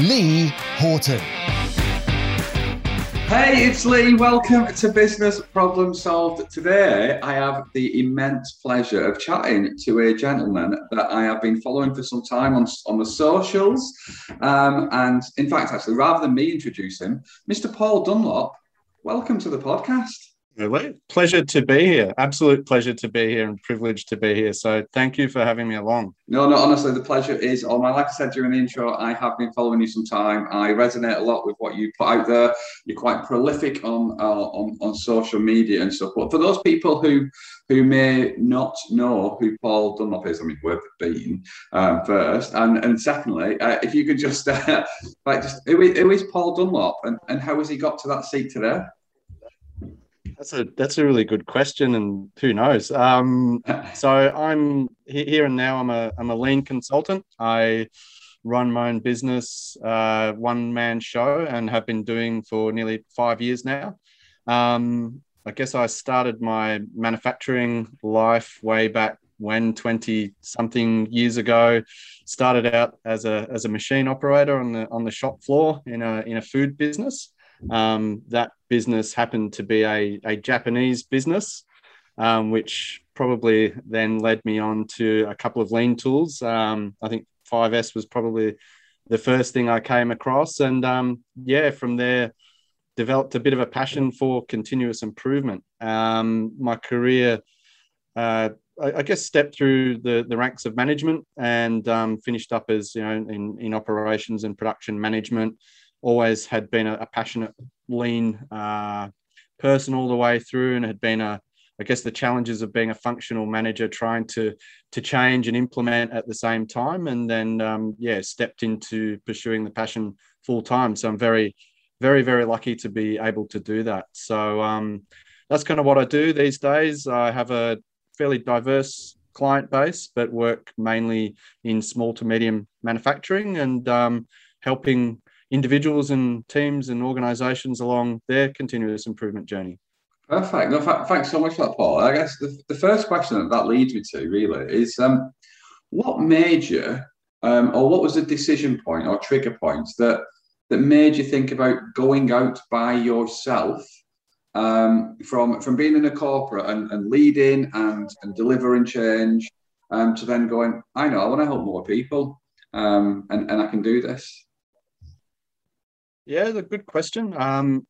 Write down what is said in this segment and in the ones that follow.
Lee Horton. Hey, it's Lee. Welcome to Business Problem Solved. Today, I have the immense pleasure of chatting to a gentleman that I have been following for some time on, on the socials. Um, and in fact, actually, rather than me introduce him, Mr. Paul Dunlop, welcome to the podcast. Really? Pleasure to be here. Absolute pleasure to be here and privileged to be here. So thank you for having me along. No, no, honestly, the pleasure is all mine. Like I said during the intro, I have been following you some time. I resonate a lot with what you put out there. You're quite prolific on uh, on, on social media and so forth. For those people who who may not know who Paul Dunlop is, I mean, worth being um, first, and and secondly, uh, if you could just uh, like just who, who is Paul Dunlop and, and how has he got to that seat today? That's a that's a really good question, and who knows? Um, so I'm here and now. I'm a I'm a lean consultant. I run my own business, uh, one man show, and have been doing for nearly five years now. Um, I guess I started my manufacturing life way back when 20 something years ago started out as a as a machine operator on the on the shop floor in a in a food business um, that business happened to be a, a Japanese business, um, which probably then led me on to a couple of lean tools. Um, I think 5S was probably the first thing I came across. And um, yeah, from there, developed a bit of a passion for continuous improvement. Um, my career, uh, I, I, guess, stepped through the, the ranks of management and um, finished up as, you know, in, in operations and production management always had been a, a passionate lean uh, person all the way through and had been a I guess the challenges of being a functional manager, trying to to change and implement at the same time, and then um, yeah, stepped into pursuing the passion full time. So I'm very, very, very lucky to be able to do that. So um, that's kind of what I do these days. I have a fairly diverse client base, but work mainly in small to medium manufacturing and um, helping individuals and teams and organizations along their continuous improvement journey. Perfect. No, th- thanks so much for that, Paul. I guess the, the first question that, that leads me to really is um, what made you, um, or what was the decision point or trigger point that that made you think about going out by yourself um, from from being in a corporate and, and leading and, and delivering change um, to then going, I know I want to help more people um, and, and I can do this. Yeah, a good question. Um,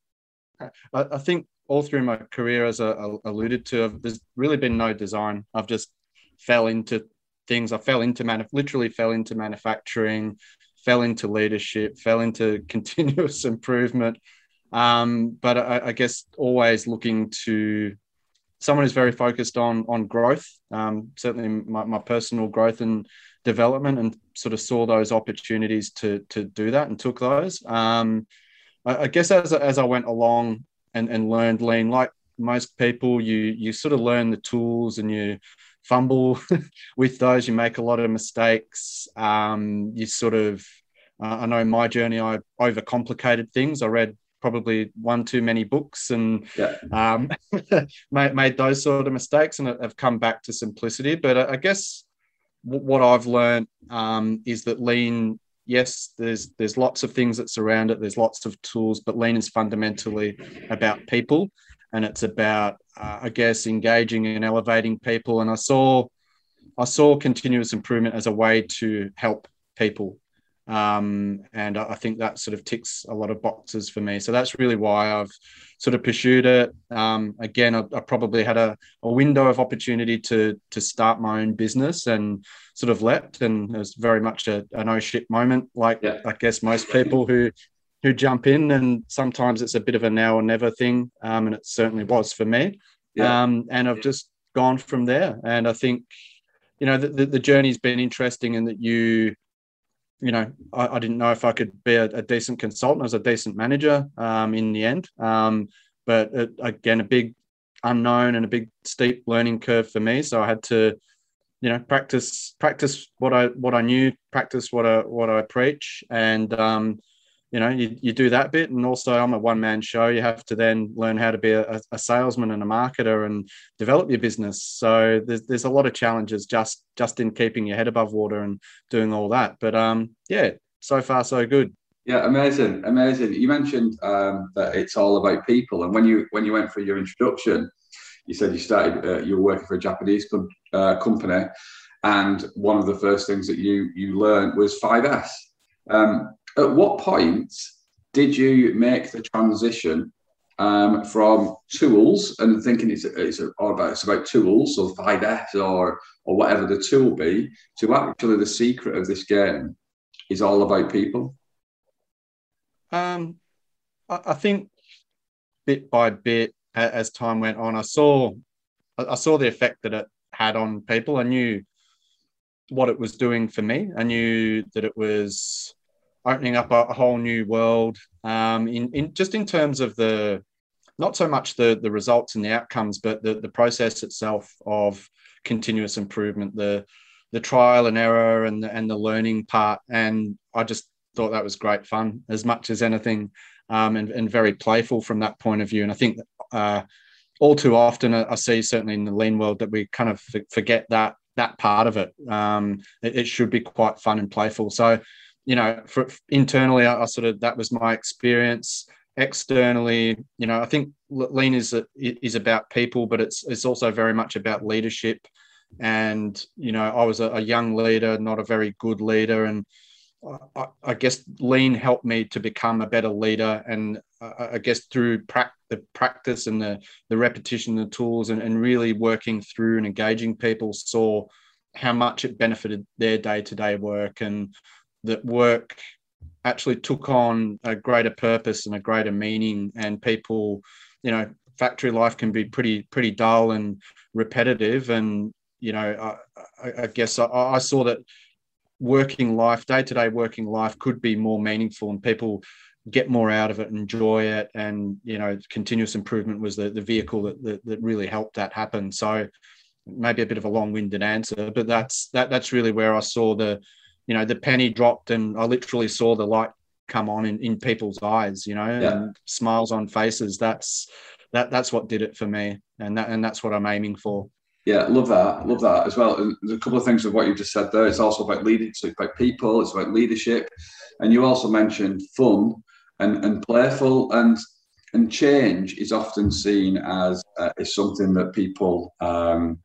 I, I, think all through my career, as I, I alluded to, there's really been no design. I've just fell into things. I fell into man, literally fell into manufacturing, fell into leadership, fell into continuous improvement. Um, but I, I, guess always looking to someone who's very focused on on growth. Um, certainly, my, my personal growth and development and sort of saw those opportunities to to do that and took those. Um, I, I, guess as as I went along and and learned lean, like most people, you you sort of learn the tools and you fumble with those. You make a lot of mistakes. Um, you sort of uh, I know my journey, I overcomplicated things. I read probably one too many books and yeah. um, made, made those sort of mistakes and have come back to simplicity. But I, I guess what I've learned um, is that lean, yes, there's there's lots of things that surround it. There's lots of tools, but lean is fundamentally about people, and it's about, uh, I guess, engaging and elevating people. And I saw, I saw continuous improvement as a way to help people um, and I think that sort of ticks a lot of boxes for me. So that's really why I've sort of pursued it. Um, again, I, I, probably had a, a, window of opportunity to to start my own business and sort of leapt, and it was very much a, an oh shit moment, like yeah. I guess most people who who jump in, and sometimes it's a bit of a now or never thing, um, and it certainly was for me. Yeah. Um, and I've just gone from there, and I think you know the, the, the journey's been interesting in that you you know, I, I, didn't know if I could be a, a decent consultant as a decent manager um, in the end. Um, but it, again, a big unknown and a big steep learning curve for me. So I had to, you know, practice practice what I what I knew, practice what I what I preach, and um, you know, you, you do that bit. And also, I'm a one man show. You have to then learn how to be a, a, salesman and a marketer and develop your business. So there's, there's a lot of challenges just just in keeping your head above water and doing all that. But um, yeah, so far so good. Yeah, amazing, amazing. You mentioned um, that it's all about people, and when you when you went for your introduction, you said you started uh, you were working for a Japanese com- uh, company, and one of the first things that you you learned was 5S. Um, at what point did you make the transition um, from tools and thinking it's, it's all about it's about tools or 5S or or whatever the tool be to actually the secret of this game is all about people? Um, I, I think bit by bit as time went on, I saw I saw the effect that it had on people. I knew what it was doing for me. I knew that it was opening up a, a whole new world um, in, in just in terms of the not so much the the results and the outcomes, but the, the process itself of continuous improvement, the the trial and error and the, and the learning part. And I just thought that was great fun as much as anything, um, and, and very playful from that point of view. And I think uh, all too often I, see certainly in the lean world that we kind of forget that that part of it. Um, it, it should be quite fun and playful. So you know, for internally, I, I, sort of that was my experience. Externally, you know, I think lean is is about people, but it's it's also very much about leadership. And you know, I was a, a young leader, not a very good leader, and I, I, guess lean helped me to become a better leader. And I guess through pra- the practice and the the repetition, the tools, and, and really working through and engaging people, saw how much it benefited their day to day work and that work actually took on a greater purpose and a greater meaning and people you know factory life can be pretty pretty dull and repetitive. And you know i, I guess I, I, saw that working life day-to-day working life could be more meaningful and people get more out of it enjoy it. And you know continuous improvement was the, the vehicle that, that, that really helped that happen. So maybe a bit of a long-winded answer but that's that that's really where i saw the you know, the penny dropped and I literally saw the light come on in, in people's eyes, you know, yeah. and smiles on faces. That's that that's what did it for me. And that and that's what I'm aiming for. Yeah, love that. Love that as well. And there's a couple of things of what you just said there. It's also about leading, it's about people, it's about leadership. And you also mentioned fun and, and playful and and change is often seen as uh, is something that people um,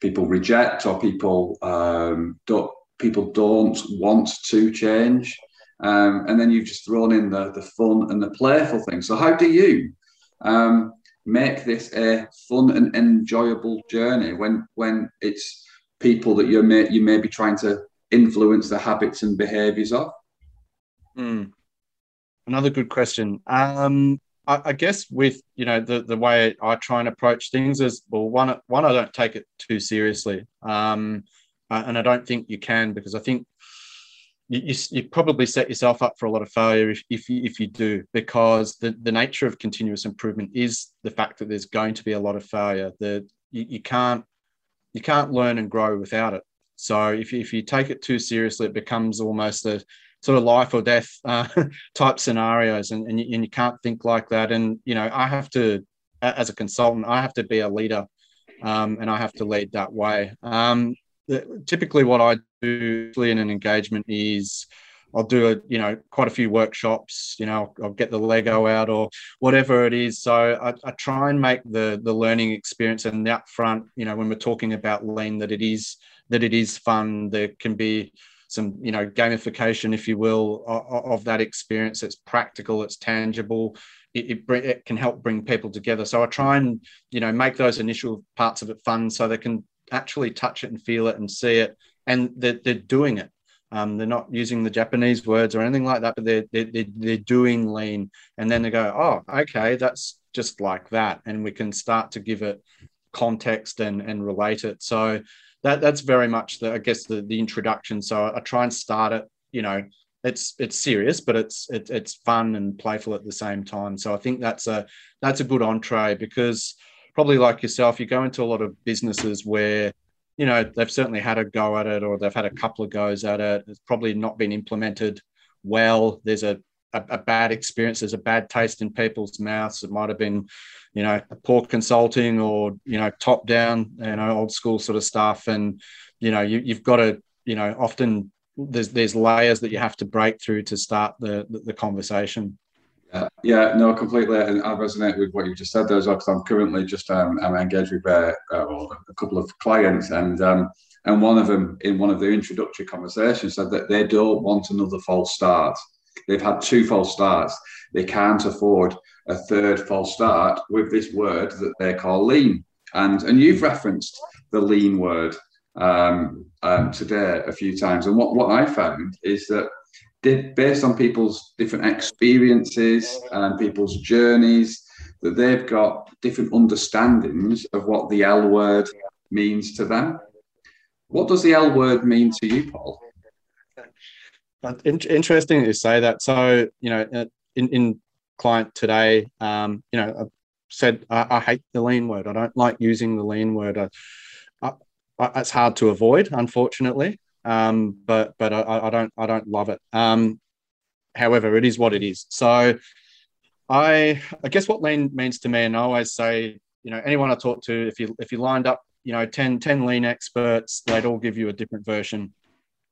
people reject or people um, don't people don't want to change. Um, and then you've just thrown in the, the fun and the playful thing. So, how do you um, make this a fun and enjoyable journey when when it's people that you may you may be trying to influence the habits and behaviours of? Mm. Another good question. Um, I, I, guess with you know the the way I try and approach things is well, one one I don't take it too seriously. Um, uh, and I don't think you can because I think you, you, you, probably set yourself up for a lot of failure if, if, you, if you do, because the, the nature of continuous improvement is the fact that there's going to be a lot of failure. That you, you can't you can't learn and grow without it. So if if you take it too seriously, it becomes almost a sort of life or death uh, type scenarios, and, and you, and you can't think like that. And you know, I have to, as a consultant, I have to be a leader, um, and I have to lead that way. Um, typically what I do in an engagement is I'll do a you know quite a few workshops. You know, I'll get the Lego out or whatever it is. So I, I, try and make the the learning experience and the upfront. You know, when we're talking about lean, that it is that it is fun. There can be some you know gamification, if you will, of, of that experience. It's practical. It's tangible. It, it, it, can help bring people together. So I try and you know make those initial parts of it fun, so they can actually touch it and feel it and see it, and they're, they're doing it. Um, they're not using the Japanese words or anything like that, but they're, they're, they're doing lean. And then they go, oh, okay, that's just like that. And we can start to give it context and, and relate it. So that, that's very much the, I guess, the, the introduction. So I try and start it you know it's it's serious, but it's it, it's fun and playful at the same time. So I think that's a that's a good entree because probably like yourself, you go into a lot of businesses where you know they've certainly had a go at it or they've had a couple of goes at it. It's probably not been implemented well. There's a a, a, bad experience. There's a bad taste in people's mouths. It might have been, you know, poor consulting or you know, top down, you know, old school sort of stuff. And you know, you, you've got to, you know, often there's there's layers that you have to break through to start the the, the conversation. Yeah, yeah, no, completely, and I resonate with what you just said there as well. Because I'm currently just um, I'm engaged with uh, uh, a couple of clients, and um, and one of them in one of their introductory conversations said that they don't want another false start. They've had two false starts. They can't afford a third false start with this word that they call lean. And and you've referenced the lean word um, um, today a few times. And what, what I found is that based on people's different experiences and people's journeys, that they've got different understandings of what the L word means to them. What does the L word mean to you, Paul? interesting to say that. So, you know, uh, in, in client today, um, you know, I said I, I, hate the lean word. I don't like using the lean word. I, it's hard to avoid, unfortunately. Um, but but I, I, don't I don't love it. Um, however, it is what it is. So I I guess what lean means to me, and I always say, you know, anyone I talk to, if you if you lined up, you know, 10, 10 lean experts, they'd all give you a different version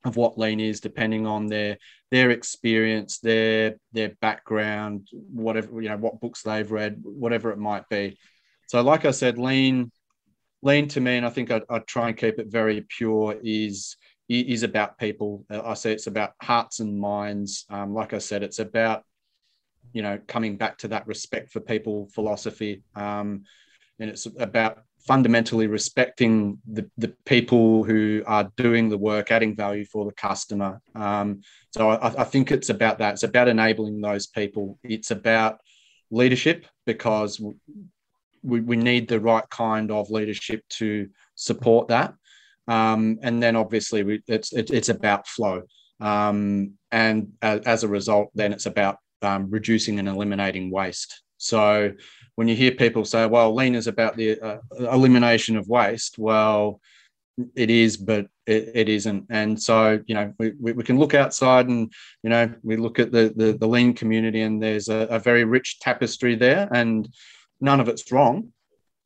of what lean is, depending on their their experience, their their background, whatever you know, what books they've read, whatever it might be. So, like I said, lean lean to me, and I think I'd, I'd try and keep it very pure, is is about people. I say it's about hearts and minds. Um, like I said, it's about you know coming back to that respect for people philosophy, um, and it's about fundamentally respecting the, the people who are doing the work, adding value for the customer. Um, so I, I think it's about that. It's about enabling those people. It's about leadership because we, we need the right kind of leadership to support that. Um, and then obviously we, it's it, it's about flow, um, and as, as, a result, then it's about um, reducing and eliminating waste. So when you hear people say, "Well, lean is about the uh, elimination of waste," well, it is, but it, it isn't. And so you know we, we, can look outside and you know we look at the the, the lean community, and there's a, a very rich tapestry there, and none of it's wrong.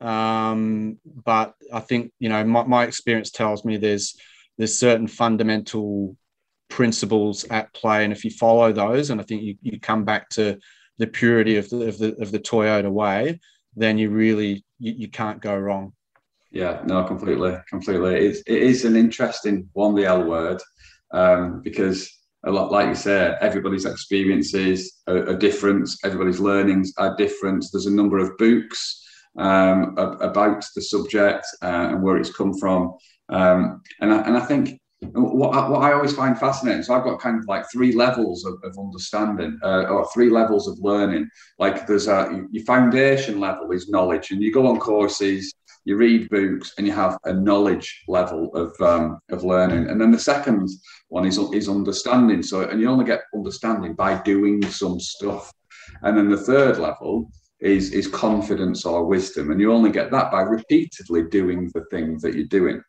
Um, but I think you know my, my experience tells me there's there's certain fundamental principles at play, and if you follow those, and I think you, you come back to the purity of the, of the of the Toyota way, then you really you, you can't go wrong. Yeah, no, completely, completely. It's, it is an interesting one, the L word, um, because a lot, like you say, everybody's experiences are, are, different, everybody's learnings are different. There's a number of books um, about the subject uh, and where it's come from. Um, and, I, and I think what, what I always find fascinating, so I've got kind of like three levels of, of understanding uh, or three levels of learning. Like there's a, your foundation level is knowledge, and you go on courses, you read books, and you have a knowledge level of, um, of learning. And then the second one is, is understanding. So, and you only get understanding by doing some stuff. And then the third level is is confidence or wisdom, and you only get that by repeatedly doing the things that you're doing.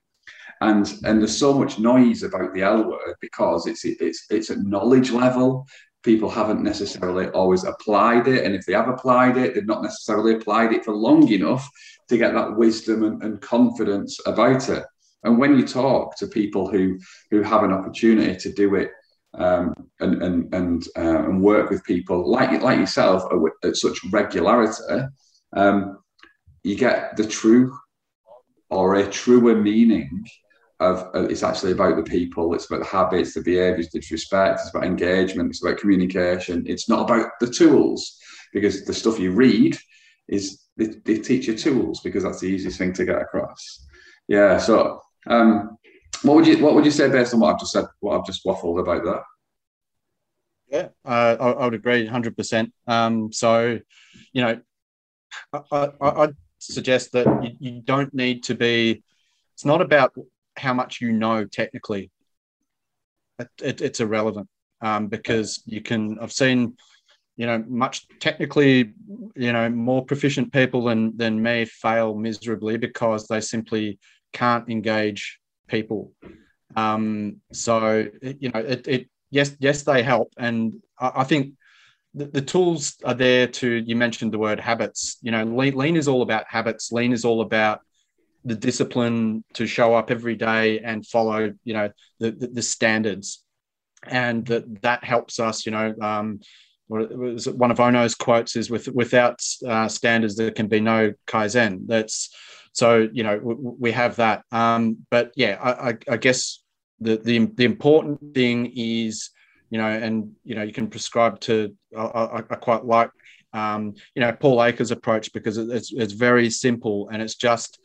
And and there's so much noise about the L word because it's it's it's at knowledge level. People haven't necessarily always applied it, and if they have applied it, they've not necessarily applied it for long enough to get that wisdom and, and confidence about it. And when you talk to people who who have an opportunity to do it um, and and and, uh, and work with people like like yourself at, such regularity, um, you get the true or a truer meaning of uh, it's actually about the people. It's about the habits, the behaviours, the respect. It's about engagement. It's about communication. It's not about the tools because the stuff you read is they, they teach you tools because that's the easiest thing to get across. Yeah. So um, what would you What would you say based on what I've just said? What I've just waffled about that? Yeah, uh, I, I, would agree, hundred um, percent. So, you know, I, would suggest that you, you don't need to be. It's not about how much you know technically. it, it's irrelevant um, because you can. I've seen, you know, much technically, you know, more proficient people than than me fail miserably because they simply can't engage people. Um, so you know, it, it yes, yes, they help, and I, I think the, the, tools are there to. You mentioned the word habits. You know, lean, lean is all about habits. Lean is all about the discipline to show up every day and follow. You know, the the, the standards, and that that helps us. You know. Um, one of Ohno's quotes is with without uh, standards there can be no kaizen that's so you know we, we have that. Um, but yeah I, I, guess the, the the important thing is you know and you know you can prescribe to i, I, I quite like um, you know paul akers approach because it's, it's very simple and it's just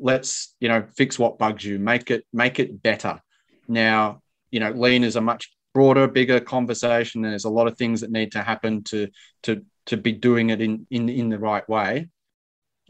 let's you know fix what bugs you make it make it better. Now you know lean is a much broader bigger conversation and there's a lot of things that need to happen to to to be doing it in in, in the right way.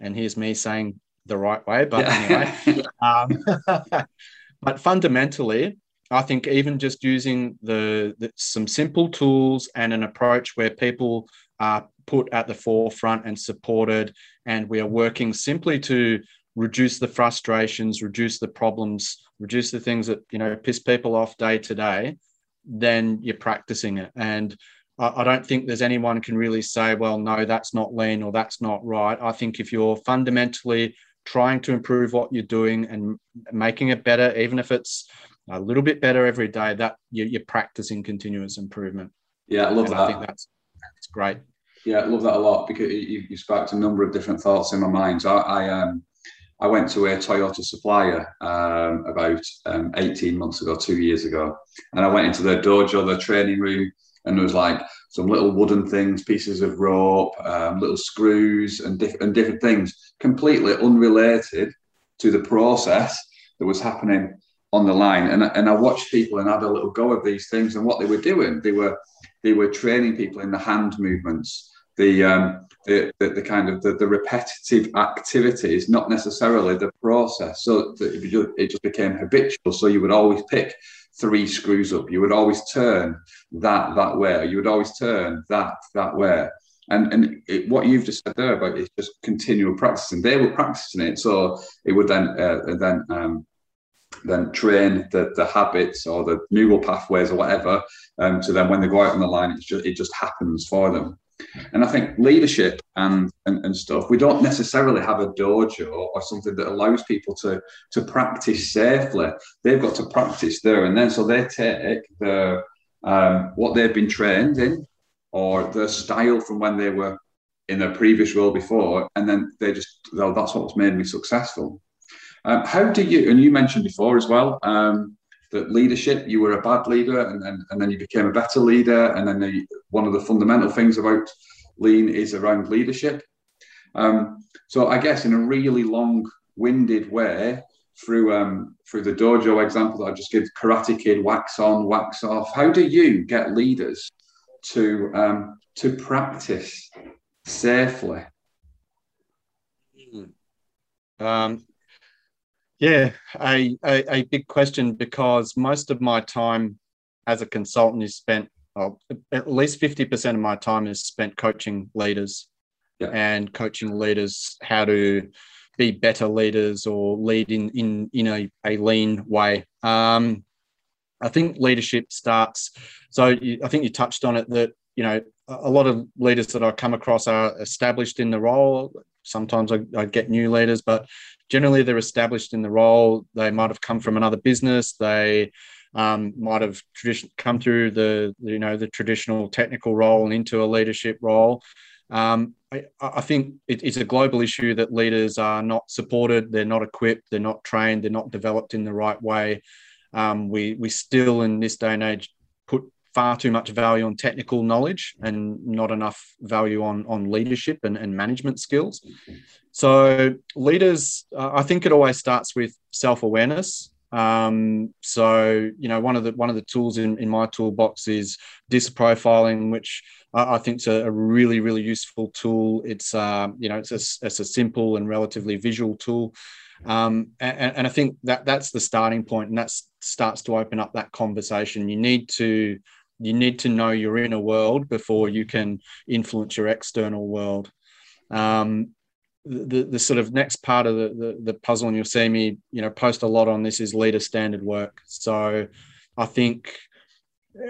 And here's me saying the right way but yeah. anyway um, But fundamentally, I think even just using the, the, some simple tools and an approach where people are put at the forefront and supported, and we are working simply to reduce the frustrations, reduce the problems, reduce the things that you know piss people off day to day, then you're practicing it. And I, I don't think there's anyone can really say, well, no, that's not lean or that's not right. I think if you're fundamentally trying to improve what you're doing and making it better, even if it's a little bit better every day, that you're, you're practicing continuous improvement. Yeah, I love and that. I think that's, that's great. Yeah, I love that a lot because you, you sparked a number of different thoughts in my mind. So I, I um, I went to a Toyota supplier um, about um, 18 months ago, two years ago, and I went into their dojo, their training room, and there was like some little wooden things, pieces of rope, um, little screws, and, diff- and different things, completely unrelated to the process that was happening on the line. And, and I watched people and had a little go of these things. And what they were doing, they were they were training people in the hand movements, the um, the, the, the, kind of the, the repetitive activities, not necessarily the process. So it just, it just became habitual. So you would always pick three screws up. You would always turn that that way. You would always turn that that way. And and it, what you've just said there about is just continual practicing. They were practicing it, so it would then uh, then um, then train the, the habits or the neural pathways or whatever. Um, so then when they go out on the line, it's just, it just happens for them. And I think leadership and, and, and stuff, we don't necessarily have a dojo or something that allows people to, to practice safely. They've got to practice there and then. So they take the um, what they've been trained in or the style from when they were in their previous role before, and then they just, that's what's made me successful. Um, how do you, and you mentioned before as well, um, that leadership, you were a bad leader and, and, and then you became a better leader. And then the, one of the fundamental things about lean is around leadership. Um, so I guess in a really long-winded way, through um, through the dojo example that I just gave, Karate Kid, wax on, wax off. How do you get leaders to um, to practice safely? Um, yeah, a, a, a, big question because most of my time as a consultant is spent, well, at least 50% of my time is spent coaching leaders yeah. and coaching leaders how to be better leaders or lead in, in, in a, a lean way. Um, I think leadership starts. So you, I think you touched on it that, you know, a lot of leaders that I come across are established in the role. Sometimes I, I get new leaders, but generally they're established in the role. They might have come from another business. They um, might have tradition come through the you know the traditional technical role and into a leadership role. Um, I, I, think it, it's a global issue that leaders are not supported. They're not equipped. They're not trained. They're not developed in the right way. Um, we we still in this day and age put far too much value on technical knowledge and not enough value on on leadership and, and management skills. So leaders, uh, I think it always starts with self awareness. Um, so you know, one of the one of the tools in, in my toolbox is disc profiling, which I, I think is a, a, really really useful tool. It's uh, you know it's a, it's a simple and relatively visual tool. Um, and, and I think that that's the starting point, and that starts to open up that conversation. You need to you need to know your inner world before you can influence your external world. Um, the, the sort of next part of the, the, the puzzle, and you'll see me, you know, post a lot on this is leader standard work. So I think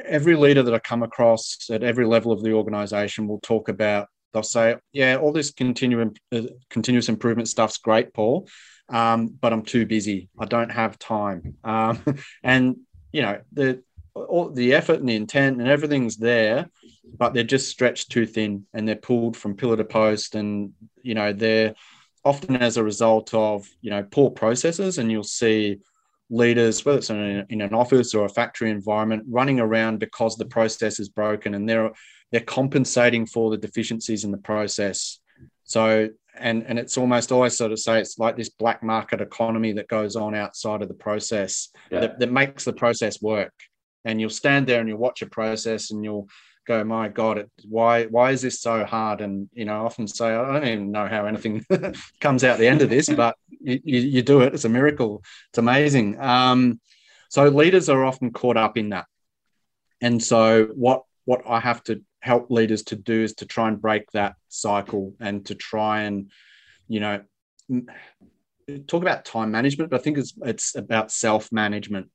every leader that I come across at every level of the organization will talk about, they'll say, yeah, all this continuum, uh, continuous improvement stuff's great, Paul, um, but I'm too busy. I don't have time. Um, and, you know, the, all the effort and the intent and everything's there, but they're just stretched too thin and they're pulled from pillar to post. And, you know, they're often as a result of, you know, poor processes. And you'll see leaders, whether it's in, in an office or a factory environment, running around because the process is broken and they're, they're compensating for the deficiencies in the process. So, and, and it's almost always sort of say it's like this black market economy that goes on outside of the process yeah. that, that makes the process work and you'll stand there and you'll watch a process and you'll go, my God, it, why why is this so hard? And you know, I often say, I don't even know how anything comes out the end of this, but you, you, you, do it. It's a miracle. It's amazing. Um, so leaders are often caught up in that, and so what what I have to help leaders to do is to try and break that cycle and to try and you know talk about time management, but I think it's it's about self management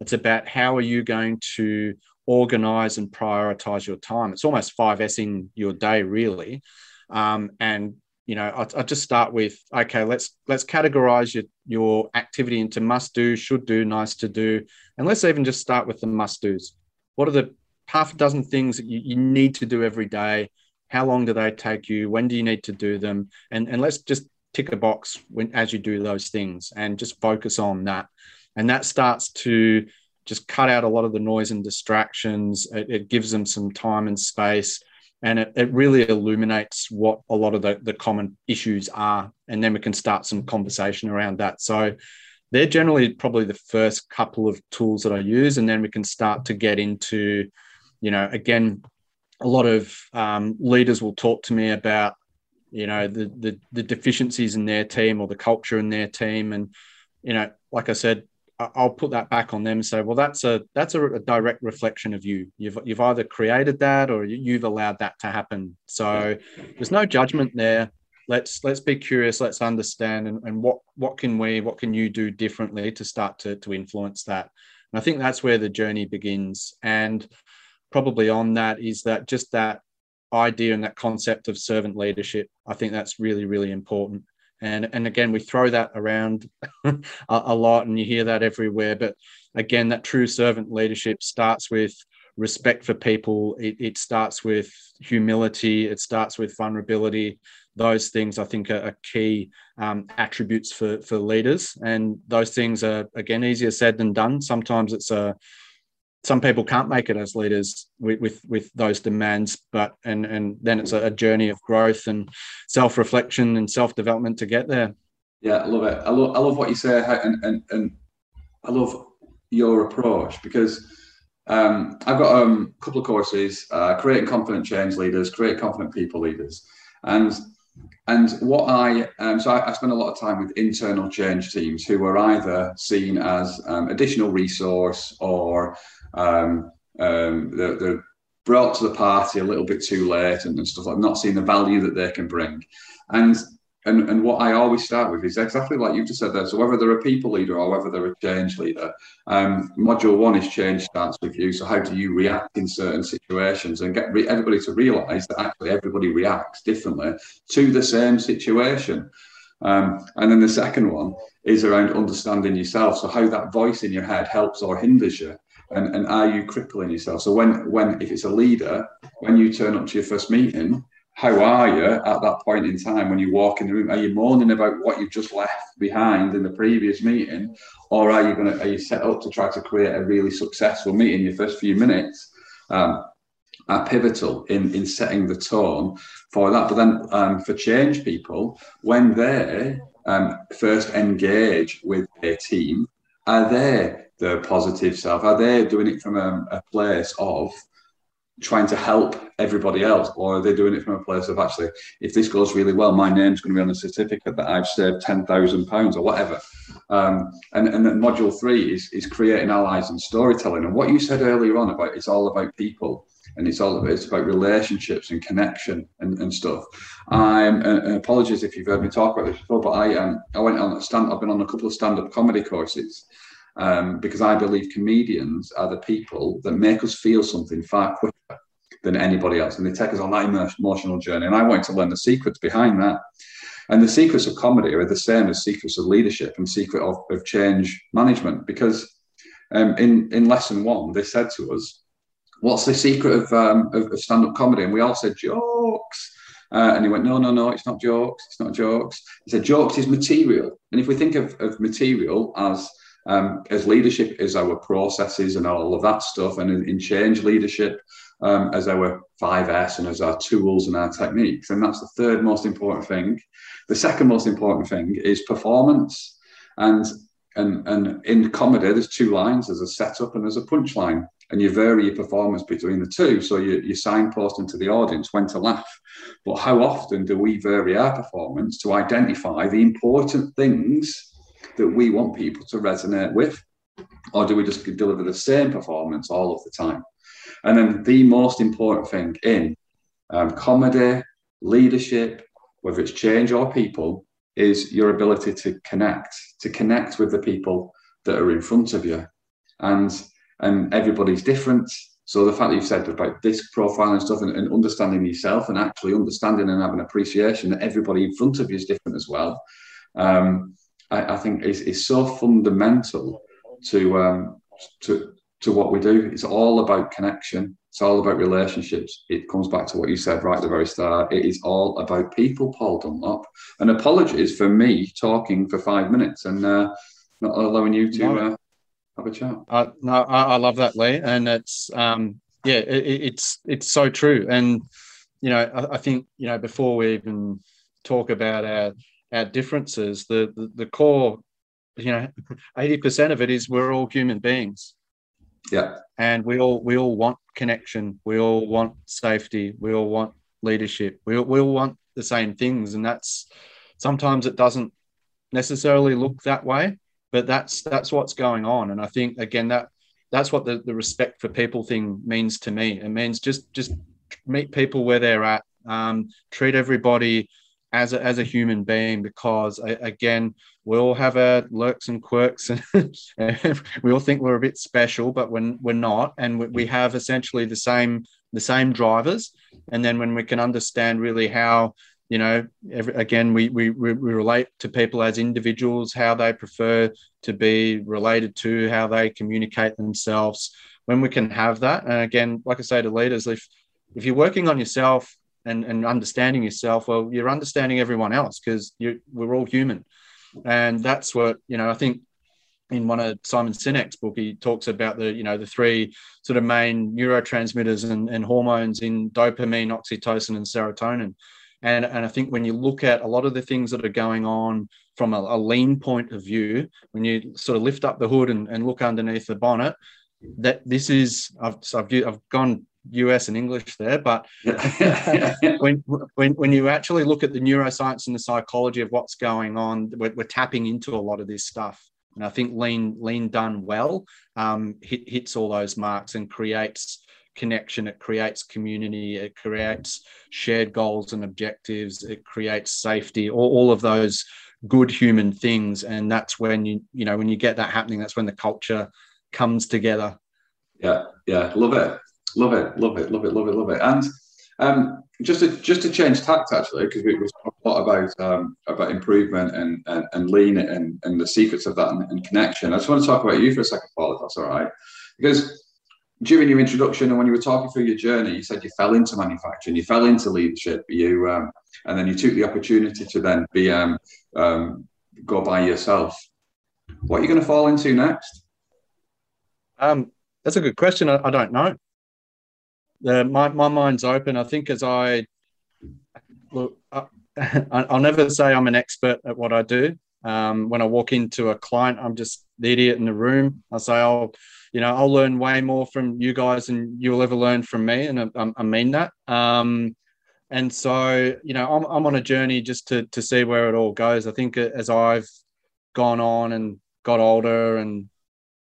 it's about how are you going to organize and prioritize your time. It's almost 5Sing your day, really. Um, and you know, I, I just start with okay, let's let's categorize your your activity into must do, should do, nice to do, and let's even just start with the must dos. What are the half a dozen things that you, you need to do every day? How long do they take you? When do you need to do them? And and let's just tick a box when as you do those things and just focus on that and that starts to just cut out a lot of the noise and distractions. It, it gives them some time and space, and it, it really illuminates what a lot of the, the common issues are. And then we can start some conversation around that. So they're generally probably the first couple of tools that I use, and then we can start to get into, you know, again, a lot of um, leaders will talk to me about, you know, the, the the deficiencies in their team or the culture in their team, and you know, like I said, I'll put that back on them and say, well, that's a that's a, a, direct reflection of you. You've you've either created that or you've allowed that to happen. So there's no judgment there. Let's let's be curious. Let's understand and, and what what can we what can you do differently to start to to influence that. And I think that's where the journey begins. And probably on that is that just that idea and that concept of servant leadership. I think that's really really important and and again we throw that around a, a, lot and you hear that everywhere. But again that true servant leadership starts with respect for people. It, it starts with humility. It starts with vulnerability. Those things i think are, are key um, attributes for for leaders. And those things are again easier said than done. Sometimes it's a some people can't make it as leaders with with, with those demands but and and then it's a, journey of growth and self-reflection and self-development to get there. Yeah i love it. I love, I love what you say and, and and i love your approach because um, I've got um, a couple of courses, uh, creating confident change leaders, create confident people leaders, and and what I um, so I, I, spend a lot of time with internal change teams who are either seen as um, additional resource or um, um, they're, they're, brought to the party a little bit too late and, and stuff like not seeing the value that they can bring. And and, and what I always start with is exactly like you just said there. So whether they're a people leader or whether they're a change leader, um, module one is change starts with you. So how do you react in certain situations and get re- everybody to realise that actually everybody reacts differently to the same situation. Um, and then the second one is around understanding yourself. So how that voice in your head helps or hinders you and, and are you crippling yourself? So when when if it's a leader, when you turn up to your first meeting, how are you at that point in time when you walk in the room? Are you mourning about what you've just left behind in the previous meeting, or are you going to are you set up to try to create a really successful meeting? Your first few minutes um, are pivotal in in setting the tone for that. But then um, for change people, when they um, first engage with a team, are they the positive self? Are they doing it from a, a place of trying to help everybody else, or are they doing it from a place of actually, if this goes really well, my name's going to be on the certificate that I've saved ten thousand pounds or whatever. Um, and and then module three is is creating allies and storytelling. And what you said earlier on about it's all about people and it's all about it's about relationships and connection and, and stuff. I'm and apologies if you've heard me talk about this before, but I um I went on a stand. I've been on a couple of stand up comedy courses. Um, because I believe comedians are the people that make us feel something far quicker than anybody else, and they take us on that emotional journey. And I wanted to learn the secrets behind that. And the secrets of comedy are the same as secrets of leadership and secret of, of change management. Because um, in in lesson one, they said to us, what's the secret of, um, of, of stand-up comedy? And we all said jokes. Uh, and he went, no, no, no, it's not jokes. It's not jokes. He said, jokes is material. And if we think of, of material as um, as leadership as our processes and all of that stuff, and in, in change leadership um, as our 5S and as our tools and our techniques, and that's the third most important thing. The second most important thing is performance. And and and in comedy, there's two lines: there's a setup and there's a punchline and you vary your performance between the two. So you, you signposting to the audience when to laugh. But how often do we vary our performance to identify the important things that we want people to resonate with? Or do we just deliver the same performance all of the time? And then the most important thing in um, comedy, leadership, whether it's change or people, is your ability to connect, to connect with the people that are in front of you. And and everybody's different. So the fact that you've said about disc profile and stuff and, and, understanding yourself and actually understanding and having appreciation that everybody in front of you is different as well, um, I, I, think is, is so fundamental to um, to to what we do. It's all about connection. It's all about relationships. It comes back to what you said right at the very start. It is all about people, Paul Dunlop. And apologies for me talking for five minutes and uh, not allowing you to uh, have a chat. Uh, no, I, I, love that, Lee, and it's um, yeah, it, it's it's so true. And you know, I, I, think you know before we even talk about our our differences, the the, the core, you know, eighty percent of it is we're all human beings. Yeah, and we all we all want connection. We all want safety. We all want leadership. We all, we all want the same things, and that's sometimes it doesn't necessarily look that way but that's that's what's going on and i think again that that's what the, the respect for people thing means to me it means just just meet people where they're at um, treat everybody as a, as a human being because again we all have our lurks and quirks and we all think we're a bit special but when we're not. And we have essentially the same the same drivers. And then when we can understand really how you know every, again we, we we relate to people as individuals how they prefer to be related to how they communicate themselves when we can have that. And again like i say to leaders if if you're working on yourself and and understanding yourself well you're understanding everyone else because we're all human and that's what you know i think in one of Simon Sinek's book, he talks about the, you know, the three sort of main neurotransmitters and, and hormones in dopamine, oxytocin, and serotonin. And, and I think when you look at a lot of the things that are going on from a, a lean point of view, when you sort of lift up the hood and, and look underneath the bonnet, that this is I've, I've, I've gone US and English there, but when, when, when you actually look at the neuroscience and the psychology of what's going on, we're, we're tapping into a lot of this stuff. And I think lean lean done well um, hit, hits all those marks and creates connection, it creates community, it creates shared goals and objectives, it creates safety, all, all of those good human things. And that's when you, you know, when you get that happening, that's when the culture comes together. Yeah, yeah, love it, love it, love it, love it, love it, love it. And um, just to just to change tact actually, because we, we talk a lot about um, about improvement and, and, and lean and, and the secrets of that and, and connection. I just want to talk about you for a second, Paul, if that's all right, because during your introduction and when you were talking through your journey, you said you fell into manufacturing, you fell into leadership, you um, and then you took the opportunity to then be um, um, go by yourself. What are you going to fall into next? Um, that's a good question. I, I don't know. My my mind's open. I think as I look, I, I'll never say I'm an expert at what I do. Um, when I walk into a client, I'm just the idiot in the room. I say, "Oh, you know, I'll learn way more from you guys than you'll ever learn from me, and I, I mean that. Um, and so, you know, I'm, I'm on a journey just to to see where it all goes. I think as I've gone on and got older and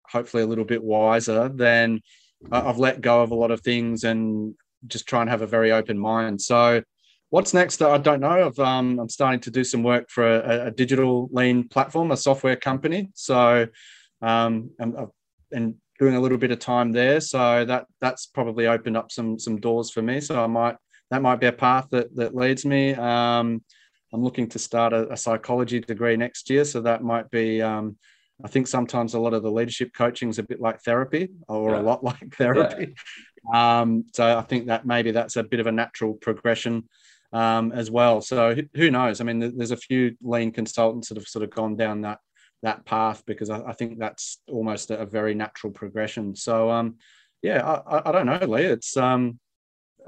hopefully a little bit wiser, then I've let go of a lot of things and just try and have a very open mind. So, what's next? I don't know. i um, I'm starting to do some work for a, a digital lean platform, a software company. So, um, I'm, and doing a little bit of time there. So that that's probably opened up some some doors for me. So I might that might be a path that that leads me. Um, I'm looking to start a, a, psychology degree next year, so that might be. Um, I think sometimes a lot of the leadership coaching is a bit like therapy, or yeah. a lot like therapy. Yeah. Um, so I think that maybe that's a bit of a natural progression um, as well. So who knows? I mean, there's a few lean consultants that have sort of gone down that that path because I, I think that's almost a, a, very natural progression. So um, yeah, I, I don't know, Lee. It's um,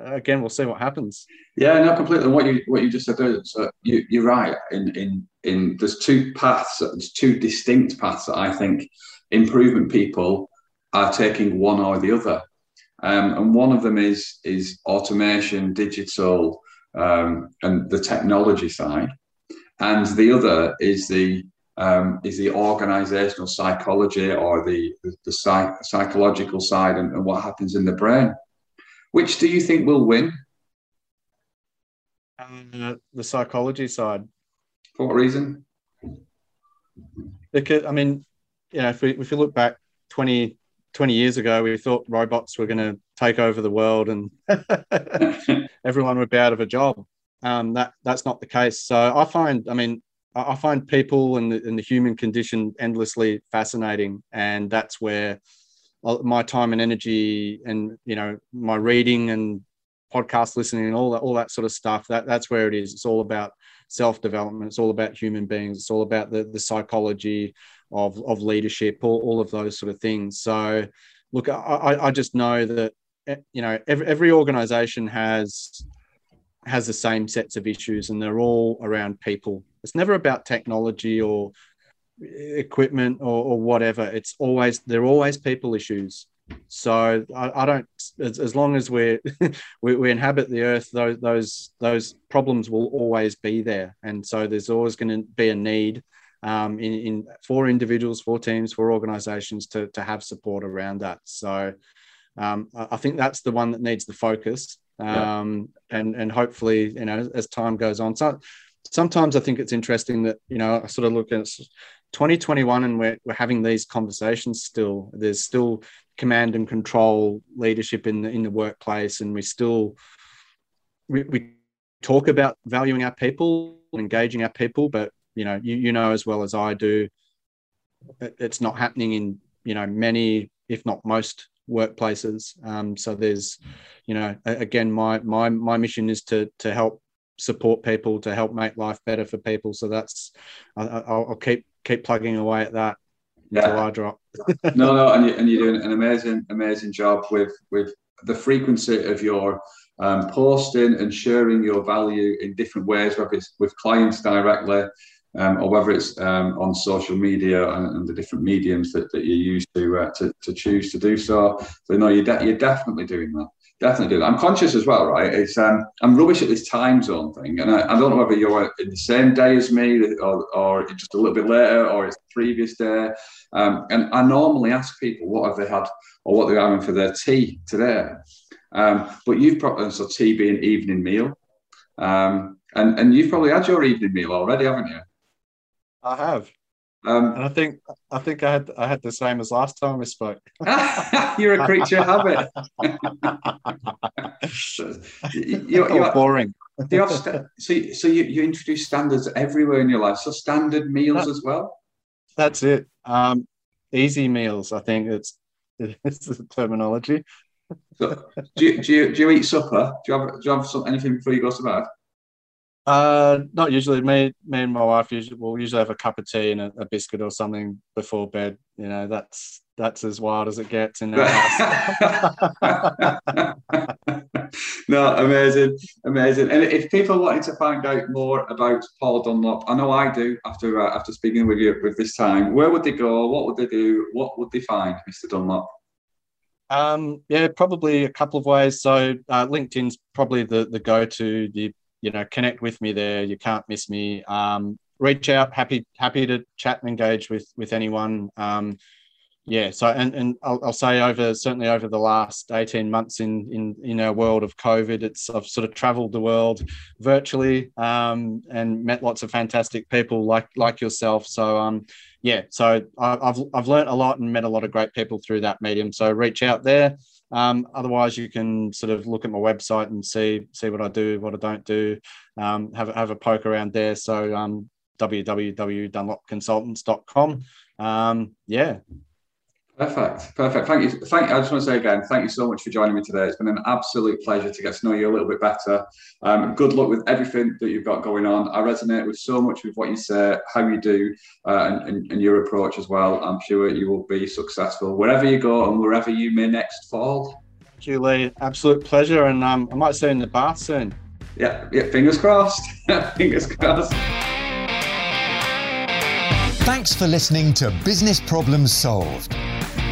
again, we'll see what happens. Yeah, no, completely. What you what you just said there, so you, you're right. In in in there's two paths, there's two distinct paths that I think improvement people are taking one or the other. Um, and one of them is is automation, digital, um, and the technology side, and the other is the um, is the organizational psychology or the the, the psych- psychological side and, and what happens in the brain. Which do you think will win? Uh, the psychology side. For what reason? Because I mean, you know, if we if we look back 20, 20 years ago, we thought robots were going to take over the world and everyone would be out of a job. Um, that that's not the case. So I find, I mean, I find people and the, and the human condition endlessly fascinating, and that's where my time and energy and you know my reading and podcast listening and all that all that sort of stuff that that's where it is. It's all about self development it's all about human beings. It's all about the, the psychology of of leadership all, all of those sort of things. So look i i just know that eh, you know every, every organization has has the same sets of issues and they're all around people. It's never about technology or equipment or, or whatever. It's always there are always people issues. So I, I don't as, as, long as we, we, we inhabit the earth, those those those problems will always be there, and so there's always going to be a need um, in, in for individuals, for teams, for organisations to to have support around that. So um, I think that's the one that needs the focus, um, yeah. and and hopefully you know as time goes on. So sometimes I think it's interesting that you know I sort of look at 2021 and we're, we're having these conversations still. There's still command and control leadership in the in the workplace and we still we, we talk about valuing our people engaging our people but you know you, you know as well as i do it's not happening in you know many if not most workplaces. Um, so there's you know again my my my mission is to to help support people to help make life better for people. So that's I, will keep keep plugging away at that yeah. until I drop. no, no, and, you, and you're doing an amazing, amazing job with with the frequency of your um, posting and sharing your value in different ways, whether it's with clients directly um, or whether it's um, on social media and, and, the different mediums that, that you use to, uh, to, to choose to do so. So, no, you're, de- you're definitely doing that definitely do that. I'm conscious as well, right? It's um, I'm rubbish at this time zone thing, and I, I, don't know whether you're in the same day as me, or, or just a little bit later, or it's the previous day. Um, and I normally ask people what have they had or what they're having for their tea today. Um, but you've probably so tea being evening meal, um, and and you've probably had your evening meal already, haven't you? I have. Um, and I think I think I had I had the same as last time we spoke. you're a creature of habit. you're, you're boring. You st- so so you, you introduce standards everywhere in your life. So standard meals that, as well. That's it. Um, easy meals. I think it's it's the terminology. So, do, you, do, you, do you eat supper? Do you have, do you have some, anything before you go to bed? Uh, not usually. Me, me and my wife usually will usually have a cup of tea and a, a, biscuit or something before bed. You know, that's that's as wild as it gets in our house. no, amazing, amazing. And if people wanted to find out more about Paul Dunlop, I know I do after uh, after speaking with you with this time. Where would they go? What would they do? What would they find, Mr. Dunlop? Um, yeah, probably a couple of ways. So uh, LinkedIn's probably the the go to. You you know, connect with me there. You can't miss me. Um, reach out. Happy happy to chat and engage with with anyone. Um, yeah. So and and I'll, I'll, say over certainly over the last eighteen months in in in our world of COVID, it's I've sort of travelled the world virtually um, and met lots of fantastic people like like yourself. So um yeah, so I've I've learned a lot and met a lot of great people through that medium. So reach out there. Um, otherwise, you can sort of look at my website and see see what I do, what I don't do. Um, have have a poke around there. So um, www.dunlopconsultants.com. Um, yeah, Perfect, perfect. Thank you. Thank. I just want to say again, thank you so much for joining me today. It's been an absolute pleasure to get to know you a little bit better. Um, good luck with everything that you've got going on. I resonate with so much with what you say, how you do, uh, and, and, and, your approach as well. I'm sure you will be successful wherever you go and wherever you may next fall. Thank you, Lee. Absolute pleasure, and um, I might see in the bath soon. Yeah, yeah. Fingers crossed. fingers crossed. Thanks for listening to Business Problems Solved.